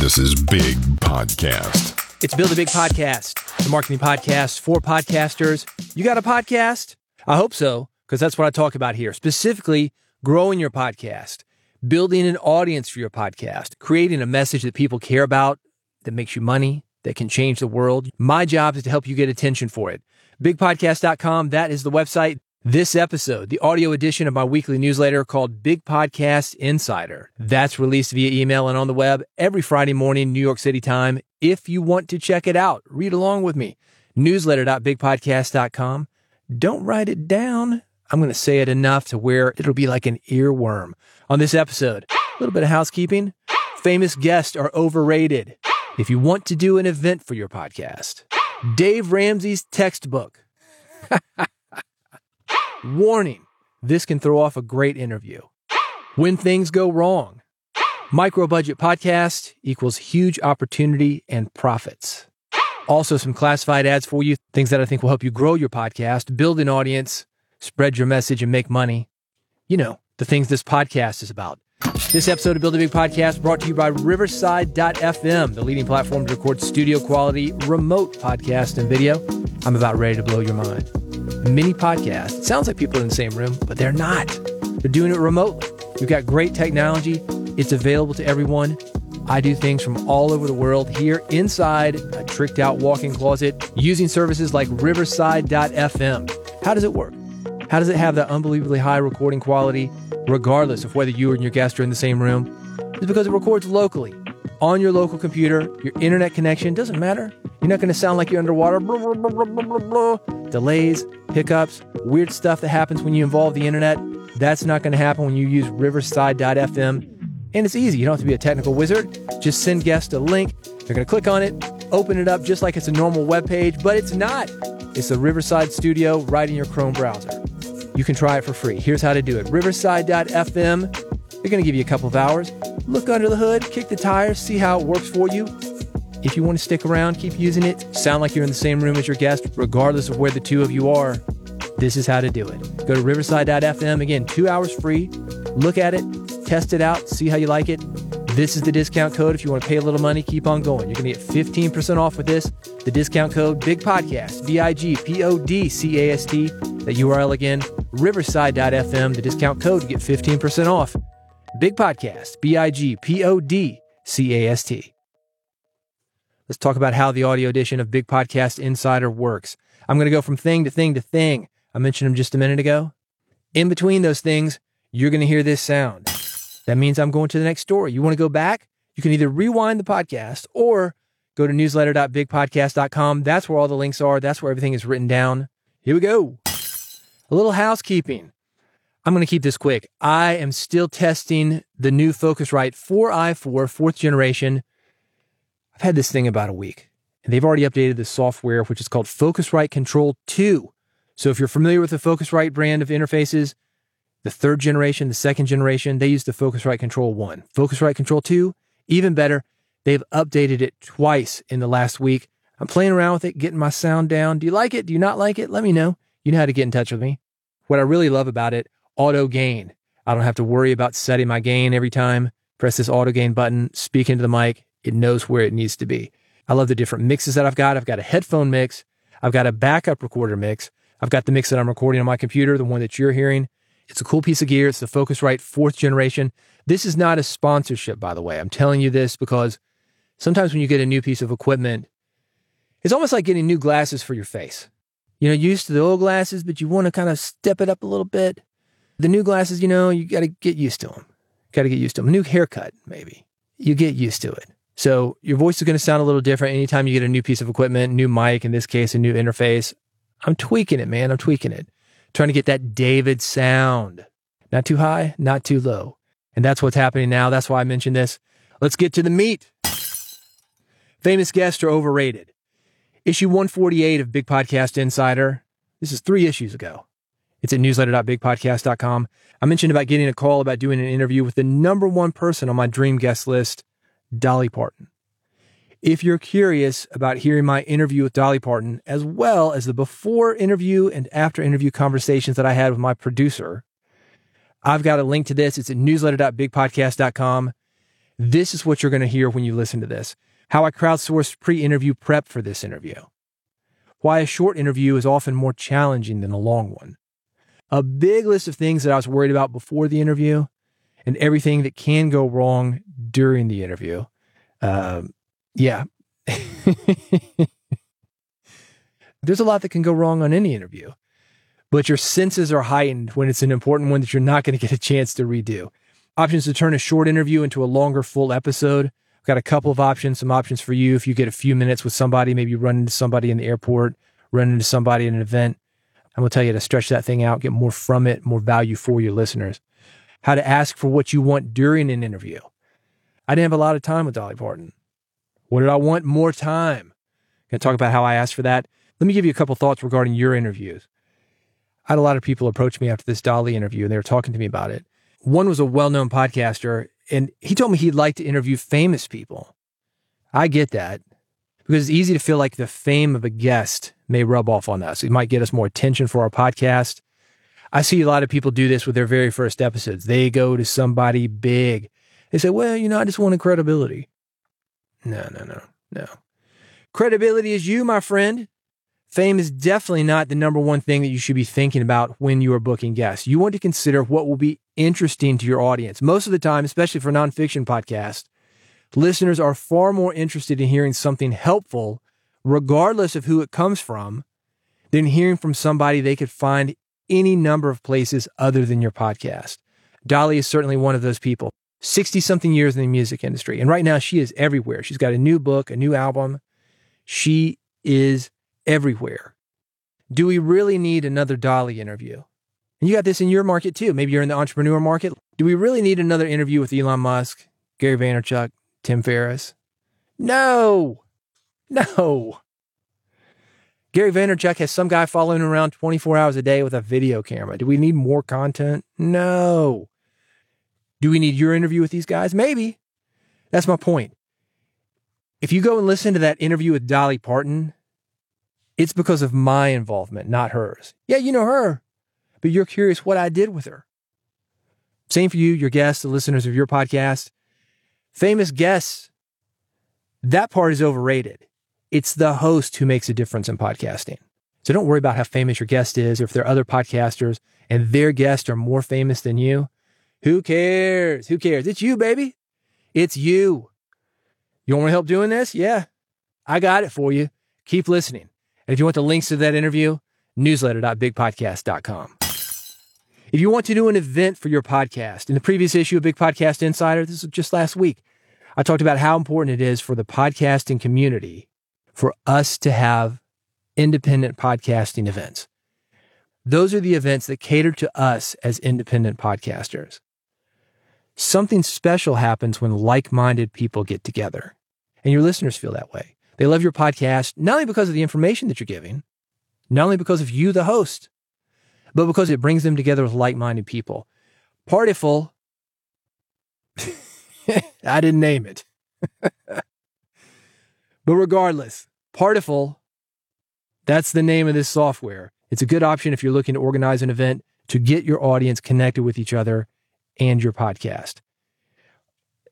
This is Big Podcast. It's Build a Big Podcast, the marketing podcast for podcasters. You got a podcast? I hope so, because that's what I talk about here. Specifically, growing your podcast, building an audience for your podcast, creating a message that people care about, that makes you money, that can change the world. My job is to help you get attention for it. Bigpodcast.com, that is the website. This episode, the audio edition of my weekly newsletter called Big Podcast Insider. That's released via email and on the web every Friday morning, New York City time. If you want to check it out, read along with me. Newsletter.bigpodcast.com. Don't write it down. I'm going to say it enough to where it'll be like an earworm. On this episode, a little bit of housekeeping. Famous guests are overrated. If you want to do an event for your podcast, Dave Ramsey's textbook. Warning this can throw off a great interview. When things go wrong, micro budget podcast equals huge opportunity and profits. Also, some classified ads for you, things that I think will help you grow your podcast, build an audience, spread your message, and make money. You know, the things this podcast is about. This episode of Build a Big Podcast brought to you by Riverside.fm, the leading platform to record studio quality remote podcast and video. I'm about ready to blow your mind. Mini podcast. It sounds like people are in the same room, but they're not. They're doing it remotely. We've got great technology. It's available to everyone. I do things from all over the world here inside a tricked out walk-in closet using services like Riverside.fm. How does it work? How does it have that unbelievably high recording quality, regardless of whether you and your guest are in the same room? It's because it records locally on your local computer. Your internet connection doesn't matter. You're not going to sound like you're underwater. Blah, blah, blah. Delays, hiccups, weird stuff that happens when you involve the internet. That's not going to happen when you use Riverside.fm. And it's easy. You don't have to be a technical wizard. Just send guests a link. They're going to click on it, open it up just like it's a normal web page, but it's not. It's a Riverside studio right in your Chrome browser. You can try it for free. Here's how to do it Riverside.fm. They're going to give you a couple of hours. Look under the hood, kick the tires, see how it works for you. If you want to stick around, keep using it, sound like you're in the same room as your guest, regardless of where the two of you are, this is how to do it. Go to riverside.fm. Again, two hours free. Look at it, test it out, see how you like it. This is the discount code. If you want to pay a little money, keep on going. You're going to get 15% off with this. The discount code Big Podcast, B I G P O D C A S T. The URL again, riverside.fm. The discount code to get 15% off. Big Podcast, B I G P O D C A S T. Let's talk about how the audio edition of Big Podcast Insider works. I'm going to go from thing to thing to thing. I mentioned them just a minute ago. In between those things, you're going to hear this sound. That means I'm going to the next story. You want to go back? You can either rewind the podcast or go to newsletter.bigpodcast.com. That's where all the links are. That's where everything is written down. Here we go. A little housekeeping. I'm going to keep this quick. I am still testing the new Focusrite 4i4 fourth generation. I've had this thing about a week, and they've already updated the software, which is called Focusrite Control 2. So if you're familiar with the Focusrite brand of interfaces, the third generation, the second generation, they use the Focusrite Control 1. Focusrite Control 2, even better, they've updated it twice in the last week. I'm playing around with it, getting my sound down. Do you like it? Do you not like it? Let me know. You know how to get in touch with me. What I really love about it, auto gain. I don't have to worry about setting my gain every time. Press this auto gain button, speak into the mic. It knows where it needs to be. I love the different mixes that I've got. I've got a headphone mix. I've got a backup recorder mix. I've got the mix that I'm recording on my computer, the one that you're hearing. It's a cool piece of gear. It's the Focusrite fourth generation. This is not a sponsorship, by the way. I'm telling you this because sometimes when you get a new piece of equipment, it's almost like getting new glasses for your face. You know, used to the old glasses, but you want to kind of step it up a little bit. The new glasses, you know, you got to get used to them. Got to get used to them. New haircut, maybe. You get used to it. So your voice is going to sound a little different anytime you get a new piece of equipment, new mic, in this case, a new interface. I'm tweaking it, man. I'm tweaking it. Trying to get that David sound. Not too high, not too low. And that's what's happening now. That's why I mentioned this. Let's get to the meat. Famous guests are overrated. Issue 148 of Big Podcast Insider. This is three issues ago. It's at newsletter.bigpodcast.com. I mentioned about getting a call about doing an interview with the number one person on my dream guest list, Dolly Parton. If you're curious about hearing my interview with Dolly Parton, as well as the before interview and after interview conversations that I had with my producer, I've got a link to this. It's at newsletter.bigpodcast.com. This is what you're going to hear when you listen to this. How I crowdsourced pre interview prep for this interview. Why a short interview is often more challenging than a long one. A big list of things that I was worried about before the interview and everything that can go wrong during the interview. Um, yeah. There's a lot that can go wrong on any interview, but your senses are heightened when it's an important one that you're not going to get a chance to redo. Options to turn a short interview into a longer full episode. I've got a couple of options, some options for you if you get a few minutes with somebody, maybe run into somebody in the airport, run into somebody at an event. I'm going to tell you to stretch that thing out, get more from it, more value for your listeners. How to ask for what you want during an interview. I didn't have a lot of time with Dolly Parton. What did I want? More time. Going to talk about how I asked for that. Let me give you a couple thoughts regarding your interviews. I had a lot of people approach me after this Dolly interview and they were talking to me about it. One was a well known podcaster and he told me he'd like to interview famous people. I get that because it's easy to feel like the fame of a guest may rub off on us. It might get us more attention for our podcast. I see a lot of people do this with their very first episodes. They go to somebody big. They say, well, you know, I just wanted credibility. No, no, no, no. Credibility is you, my friend. Fame is definitely not the number one thing that you should be thinking about when you are booking guests. You want to consider what will be interesting to your audience. Most of the time, especially for nonfiction podcasts, listeners are far more interested in hearing something helpful, regardless of who it comes from, than hearing from somebody they could find any number of places other than your podcast. Dolly is certainly one of those people. 60 something years in the music industry. And right now she is everywhere. She's got a new book, a new album. She is everywhere. Do we really need another Dolly interview? And you got this in your market too. Maybe you're in the entrepreneur market. Do we really need another interview with Elon Musk, Gary Vaynerchuk, Tim Ferriss? No, no. Gary Vaynerchuk has some guy following around 24 hours a day with a video camera. Do we need more content? No. Do we need your interview with these guys? Maybe. That's my point. If you go and listen to that interview with Dolly Parton, it's because of my involvement, not hers. Yeah, you know her, but you're curious what I did with her. Same for you, your guests, the listeners of your podcast. Famous guests, that part is overrated. It's the host who makes a difference in podcasting. So don't worry about how famous your guest is or if there are other podcasters and their guests are more famous than you. Who cares? Who cares? It's you, baby. It's you. You want to help doing this? Yeah, I got it for you. Keep listening. And if you want the links to that interview, newsletter.bigpodcast.com. If you want to do an event for your podcast, in the previous issue of Big Podcast Insider, this was just last week, I talked about how important it is for the podcasting community for us to have independent podcasting events. Those are the events that cater to us as independent podcasters. Something special happens when like minded people get together, and your listeners feel that way. They love your podcast, not only because of the information that you're giving, not only because of you, the host, but because it brings them together with like minded people. Partiful, I didn't name it. but regardless, Partiful, that's the name of this software. It's a good option if you're looking to organize an event to get your audience connected with each other and your podcast.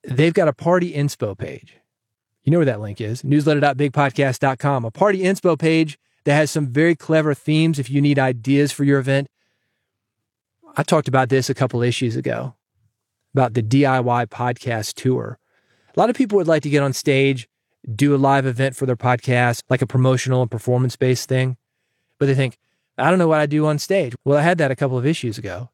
They've got a party inspo page. You know where that link is newsletter.bigpodcast.com, a party inspo page that has some very clever themes if you need ideas for your event. I talked about this a couple issues ago about the DIY podcast tour. A lot of people would like to get on stage, do a live event for their podcast, like a promotional and performance based thing. But they think, I don't know what I do on stage. Well, I had that a couple of issues ago.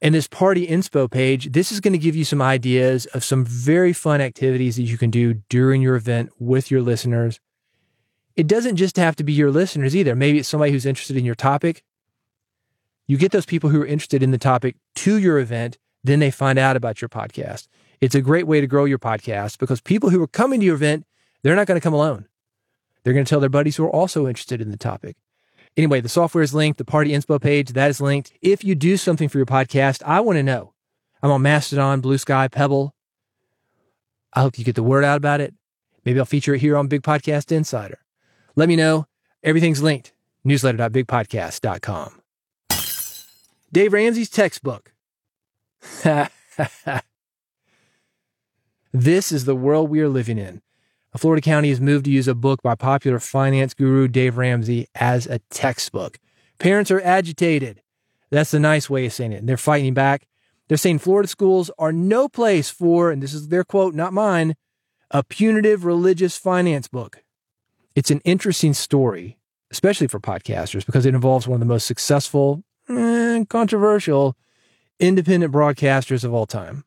And this party inspo page, this is going to give you some ideas of some very fun activities that you can do during your event with your listeners. It doesn't just have to be your listeners either. Maybe it's somebody who's interested in your topic. You get those people who are interested in the topic to your event, then they find out about your podcast. It's a great way to grow your podcast because people who are coming to your event, they're not going to come alone. They're going to tell their buddies who are also interested in the topic. Anyway, the software is linked. The party inspo page, that is linked. If you do something for your podcast, I want to know. I'm on Mastodon, Blue Sky, Pebble. I hope you get the word out about it. Maybe I'll feature it here on Big Podcast Insider. Let me know. Everything's linked. Newsletter.bigpodcast.com. Dave Ramsey's textbook. This is the world we are living in. Florida County has moved to use a book by popular finance guru Dave Ramsey as a textbook. Parents are agitated. That's the nice way of saying it. And they're fighting back. They're saying Florida schools are no place for, and this is their quote, not mine, a punitive religious finance book. It's an interesting story, especially for podcasters, because it involves one of the most successful and controversial independent broadcasters of all time.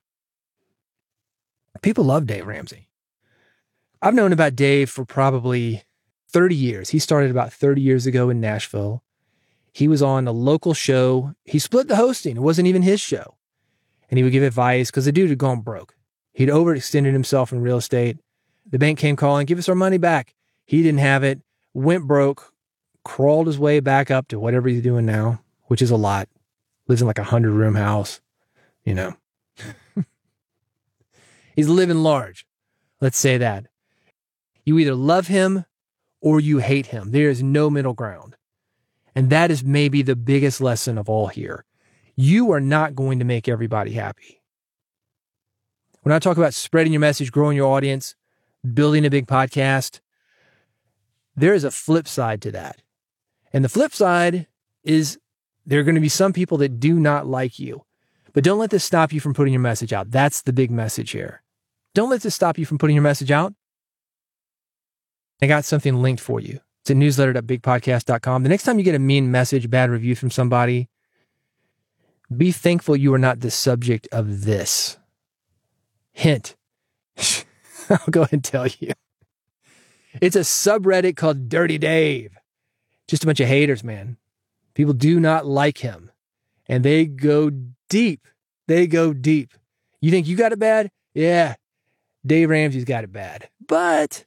People love Dave Ramsey. I've known about Dave for probably 30 years. He started about 30 years ago in Nashville. He was on a local show. He split the hosting. It wasn't even his show. And he would give advice because the dude had gone broke. He'd overextended himself in real estate. The bank came calling, give us our money back. He didn't have it, went broke, crawled his way back up to whatever he's doing now, which is a lot. Lives in like a hundred room house, you know. he's living large. Let's say that. You either love him or you hate him. There is no middle ground. And that is maybe the biggest lesson of all here. You are not going to make everybody happy. When I talk about spreading your message, growing your audience, building a big podcast, there is a flip side to that. And the flip side is there are going to be some people that do not like you. But don't let this stop you from putting your message out. That's the big message here. Don't let this stop you from putting your message out. I got something linked for you. It's a newsletter.bigpodcast.com. The next time you get a mean message, bad review from somebody, be thankful you are not the subject of this. Hint. I'll go ahead and tell you. It's a subreddit called Dirty Dave. Just a bunch of haters, man. People do not like him. And they go deep. They go deep. You think you got it bad? Yeah. Dave Ramsey's got it bad. But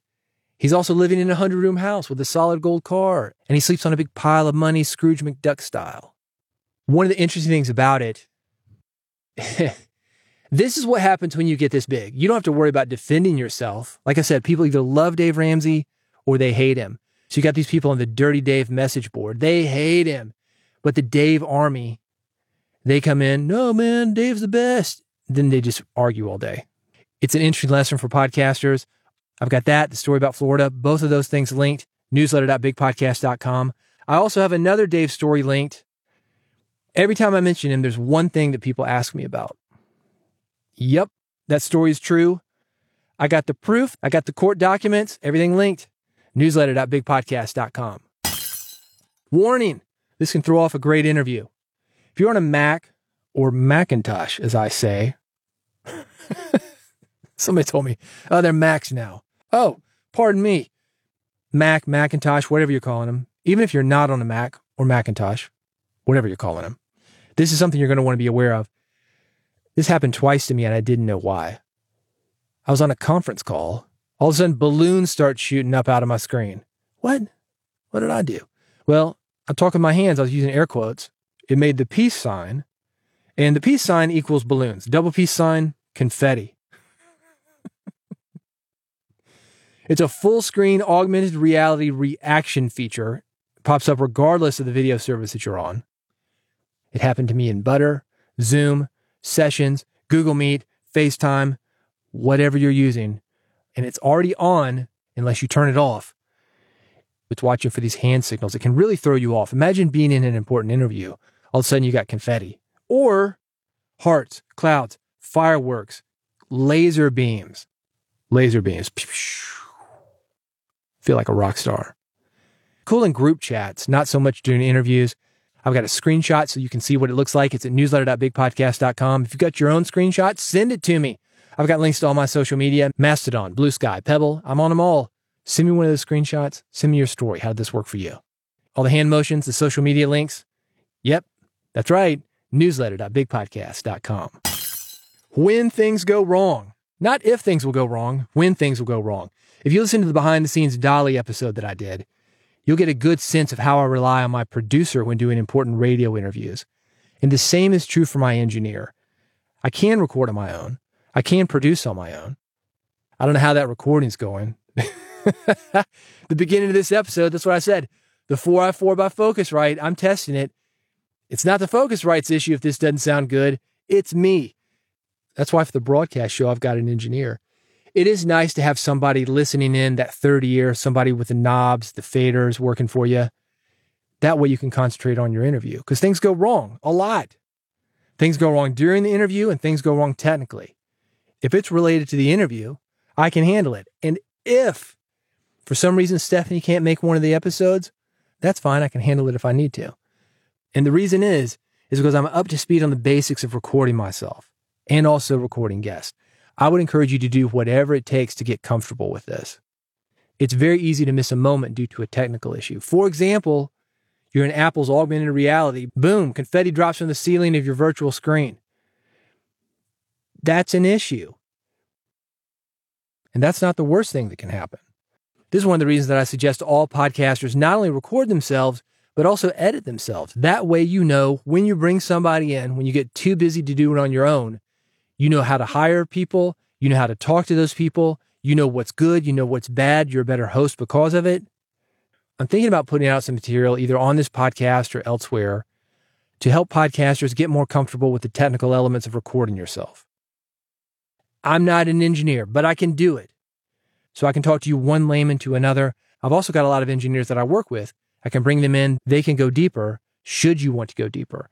he's also living in a hundred room house with a solid gold car. And he sleeps on a big pile of money, Scrooge McDuck style. One of the interesting things about it This is what happens when you get this big. You don't have to worry about defending yourself. Like I said, people either love Dave Ramsey or they hate him. So you got these people on the Dirty Dave message board. They hate him. But the Dave army, they come in, no, man, Dave's the best. Then they just argue all day. It's an interesting lesson for podcasters. I've got that, the story about Florida, both of those things linked, newsletter.bigpodcast.com. I also have another Dave story linked. Every time I mention him, there's one thing that people ask me about. Yep, that story is true. I got the proof, I got the court documents, everything linked. Newsletter.bigpodcast.com. Warning this can throw off a great interview. If you're on a Mac or Macintosh, as I say, somebody told me, oh, they're Macs now. Oh, pardon me. Mac, Macintosh, whatever you're calling them, even if you're not on a Mac or Macintosh, whatever you're calling them, this is something you're going to want to be aware of. This happened twice to me and I didn't know why. I was on a conference call. All of a sudden, balloons start shooting up out of my screen. What? What did I do? Well, I'm talking my hands. I was using air quotes. It made the peace sign, and the peace sign equals balloons. Double peace sign, confetti. It's a full screen augmented reality reaction feature. It pops up regardless of the video service that you're on. It happened to me in Butter, Zoom, Sessions, Google Meet, FaceTime, whatever you're using, and it's already on unless you turn it off. It's watching for these hand signals. It can really throw you off. Imagine being in an important interview. All of a sudden, you got confetti or hearts, clouds, fireworks, laser beams, laser beams. Feel like a rock star. Cool in group chats, not so much during interviews. I've got a screenshot so you can see what it looks like. It's at newsletter.bigpodcast.com. If you've got your own screenshot, send it to me. I've got links to all my social media Mastodon, Blue Sky, Pebble. I'm on them all. Send me one of those screenshots. Send me your story. How did this work for you? All the hand motions, the social media links. Yep, that's right. Newsletter.bigpodcast.com. When things go wrong, not if things will go wrong, when things will go wrong. If you listen to the behind the scenes Dolly episode that I did, you'll get a good sense of how I rely on my producer when doing important radio interviews. And the same is true for my engineer. I can record on my own. I can produce on my own. I don't know how that recording's going. the beginning of this episode, that's what I said. The 4i4 by Focusrite, I'm testing it. It's not the Focusrite's issue if this doesn't sound good. It's me. That's why for the broadcast show, I've got an engineer. It is nice to have somebody listening in that third ear, somebody with the knobs, the faders working for you. That way you can concentrate on your interview because things go wrong a lot. Things go wrong during the interview and things go wrong technically. If it's related to the interview, I can handle it. And if for some reason Stephanie can't make one of the episodes, that's fine. I can handle it if I need to. And the reason is, is because I'm up to speed on the basics of recording myself and also recording guests. I would encourage you to do whatever it takes to get comfortable with this. It's very easy to miss a moment due to a technical issue. For example, you're in Apple's augmented reality. Boom, confetti drops from the ceiling of your virtual screen. That's an issue. And that's not the worst thing that can happen. This is one of the reasons that I suggest all podcasters not only record themselves, but also edit themselves. That way, you know when you bring somebody in, when you get too busy to do it on your own, you know how to hire people, you know how to talk to those people, you know what's good, you know what's bad, you're a better host because of it. I'm thinking about putting out some material either on this podcast or elsewhere to help podcasters get more comfortable with the technical elements of recording yourself. I'm not an engineer, but I can do it. So I can talk to you one layman to another. I've also got a lot of engineers that I work with. I can bring them in. They can go deeper should you want to go deeper.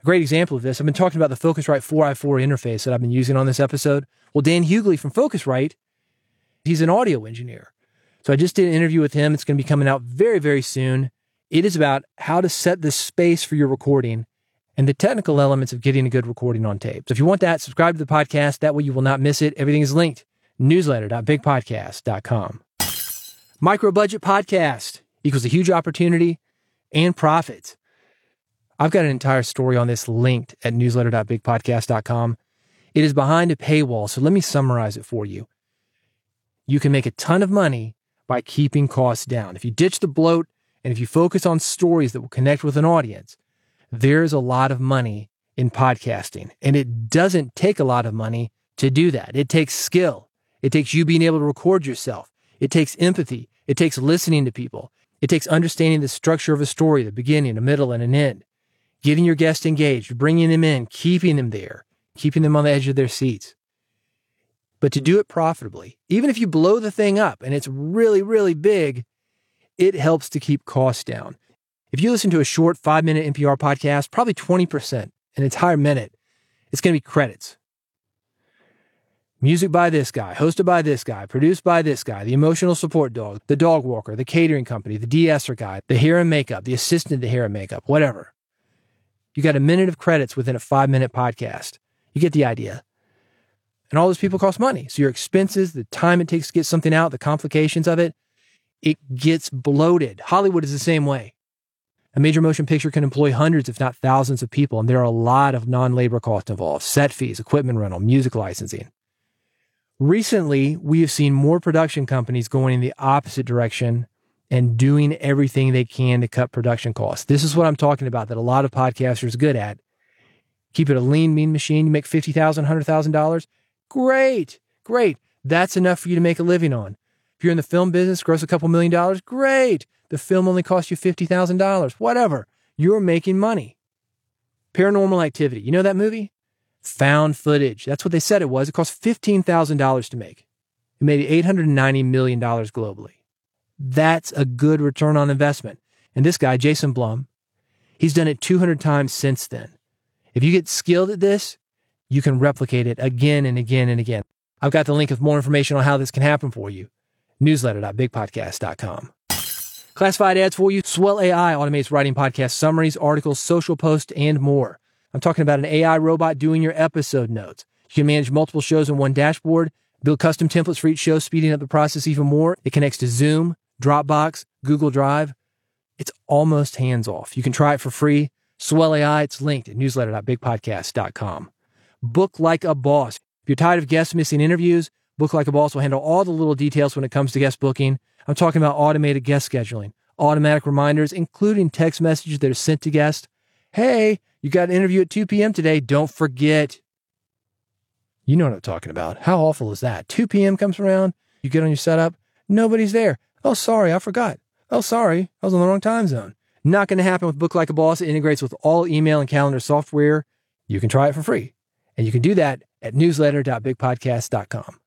A great example of this, I've been talking about the Focusrite 4i4 interface that I've been using on this episode. Well, Dan Hughley from Focusrite, he's an audio engineer. So I just did an interview with him. It's going to be coming out very, very soon. It is about how to set the space for your recording and the technical elements of getting a good recording on tape. So if you want that, subscribe to the podcast. That way you will not miss it. Everything is linked. Newsletter.bigpodcast.com. Micro budget podcast equals a huge opportunity and profits. I've got an entire story on this linked at newsletter.bigpodcast.com. It is behind a paywall, so let me summarize it for you you can make a ton of money by keeping costs down. If you ditch the bloat and if you focus on stories that will connect with an audience, there's a lot of money in podcasting. And it doesn't take a lot of money to do that. It takes skill. It takes you being able to record yourself. It takes empathy. It takes listening to people. It takes understanding the structure of a story, the beginning, a middle, and an end. Getting your guest engaged, bringing them in, keeping them there, keeping them on the edge of their seats. But to do it profitably, even if you blow the thing up and it's really, really big, it helps to keep costs down. If you listen to a short five minute NPR podcast, probably 20% an entire minute, it's going to be credits. Music by this guy, hosted by this guy, produced by this guy, the emotional support dog, the dog walker, the catering company, the de-esser guy, the hair and makeup, the assistant to hair and makeup, whatever. You got a minute of credits within a five minute podcast. You get the idea. And all those people cost money. So your expenses, the time it takes to get something out, the complications of it, it gets bloated. Hollywood is the same way. A major motion picture can employ hundreds, if not thousands of people, and there are a lot of non labor costs involved set fees, equipment rental, music licensing. Recently, we have seen more production companies going in the opposite direction and doing everything they can to cut production costs. This is what I'm talking about that a lot of podcasters good at. Keep it a lean, mean machine. You make $50,000, $100,000. Great, great. That's enough for you to make a living on. If you're in the film business, gross a couple million dollars, great. The film only costs you $50,000, whatever. You're making money. Paranormal activity. You know that movie? Found footage. That's what they said it was. It cost $15,000 to make. It made $890 million globally. That's a good return on investment. And this guy, Jason Blum, he's done it 200 times since then. If you get skilled at this, you can replicate it again and again and again. I've got the link with more information on how this can happen for you. Newsletter.bigpodcast.com. Classified ads for you. Swell AI automates writing podcast summaries, articles, social posts, and more. I'm talking about an AI robot doing your episode notes. You can manage multiple shows in one dashboard, build custom templates for each show, speeding up the process even more. It connects to Zoom, Dropbox, Google Drive. It's almost hands off. You can try it for free. Swell AI, it's linked at newsletter.bigpodcast.com. Book like a boss. If you're tired of guests missing interviews, Book Like a Boss will handle all the little details when it comes to guest booking. I'm talking about automated guest scheduling, automatic reminders, including text messages that are sent to guests. Hey, you got an interview at 2 p.m. today. Don't forget. You know what I'm talking about. How awful is that? 2 p.m. comes around, you get on your setup, nobody's there. Oh, sorry, I forgot. Oh, sorry, I was on the wrong time zone. Not going to happen with Book Like a Boss. It integrates with all email and calendar software. You can try it for free. And you can do that at newsletter.bigpodcast.com.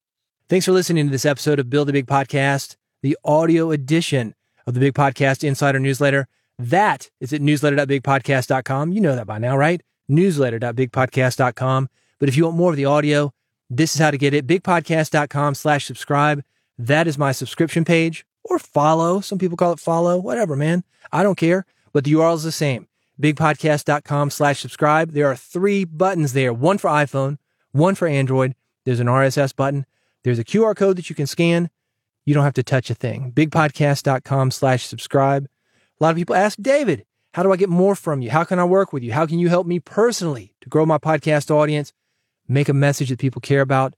Thanks for listening to this episode of Build a Big Podcast, the audio edition of the Big Podcast Insider Newsletter. That is at newsletter.bigpodcast.com. You know that by now, right? Newsletter.bigpodcast.com. But if you want more of the audio, this is how to get it. Bigpodcast.com slash subscribe. That is my subscription page or follow. Some people call it follow, whatever, man. I don't care, but the URL is the same. Bigpodcast.com slash subscribe. There are three buttons there, one for iPhone, one for Android. There's an RSS button. There's a QR code that you can scan. You don't have to touch a thing. Bigpodcast.com slash subscribe. A lot of people ask, David, how do I get more from you? How can I work with you? How can you help me personally to grow my podcast audience, make a message that people care about,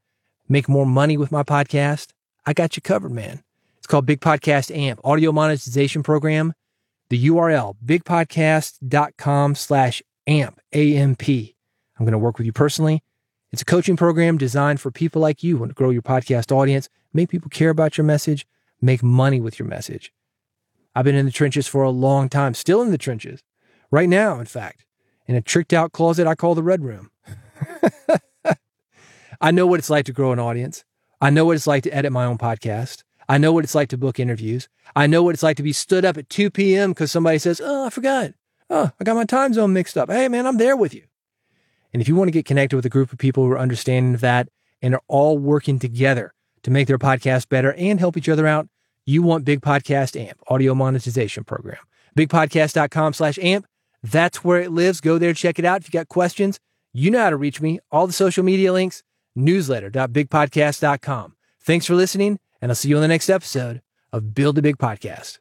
make more money with my podcast? I got you covered, man. It's called Big Podcast AMP, audio monetization program. The URL, bigpodcast.com slash AMP, A-M-P. I'm going to work with you personally. It's a coaching program designed for people like you who want to grow your podcast audience, make people care about your message, make money with your message. I've been in the trenches for a long time, still in the trenches. Right now, in fact, in a tricked out closet I call the Red Room. I know what it's like to grow an audience. I know what it's like to edit my own podcast. I know what it's like to book interviews. I know what it's like to be stood up at 2 p.m. because somebody says, Oh, I forgot. Oh, I got my time zone mixed up. Hey, man, I'm there with you. And if you want to get connected with a group of people who are understanding of that and are all working together to make their podcast better and help each other out, you want Big Podcast AMP, audio monetization program. Bigpodcast.com slash AMP. That's where it lives. Go there, check it out. If you got questions, you know how to reach me. All the social media links, newsletter.bigpodcast.com. Thanks for listening, and I'll see you on the next episode of Build a Big Podcast.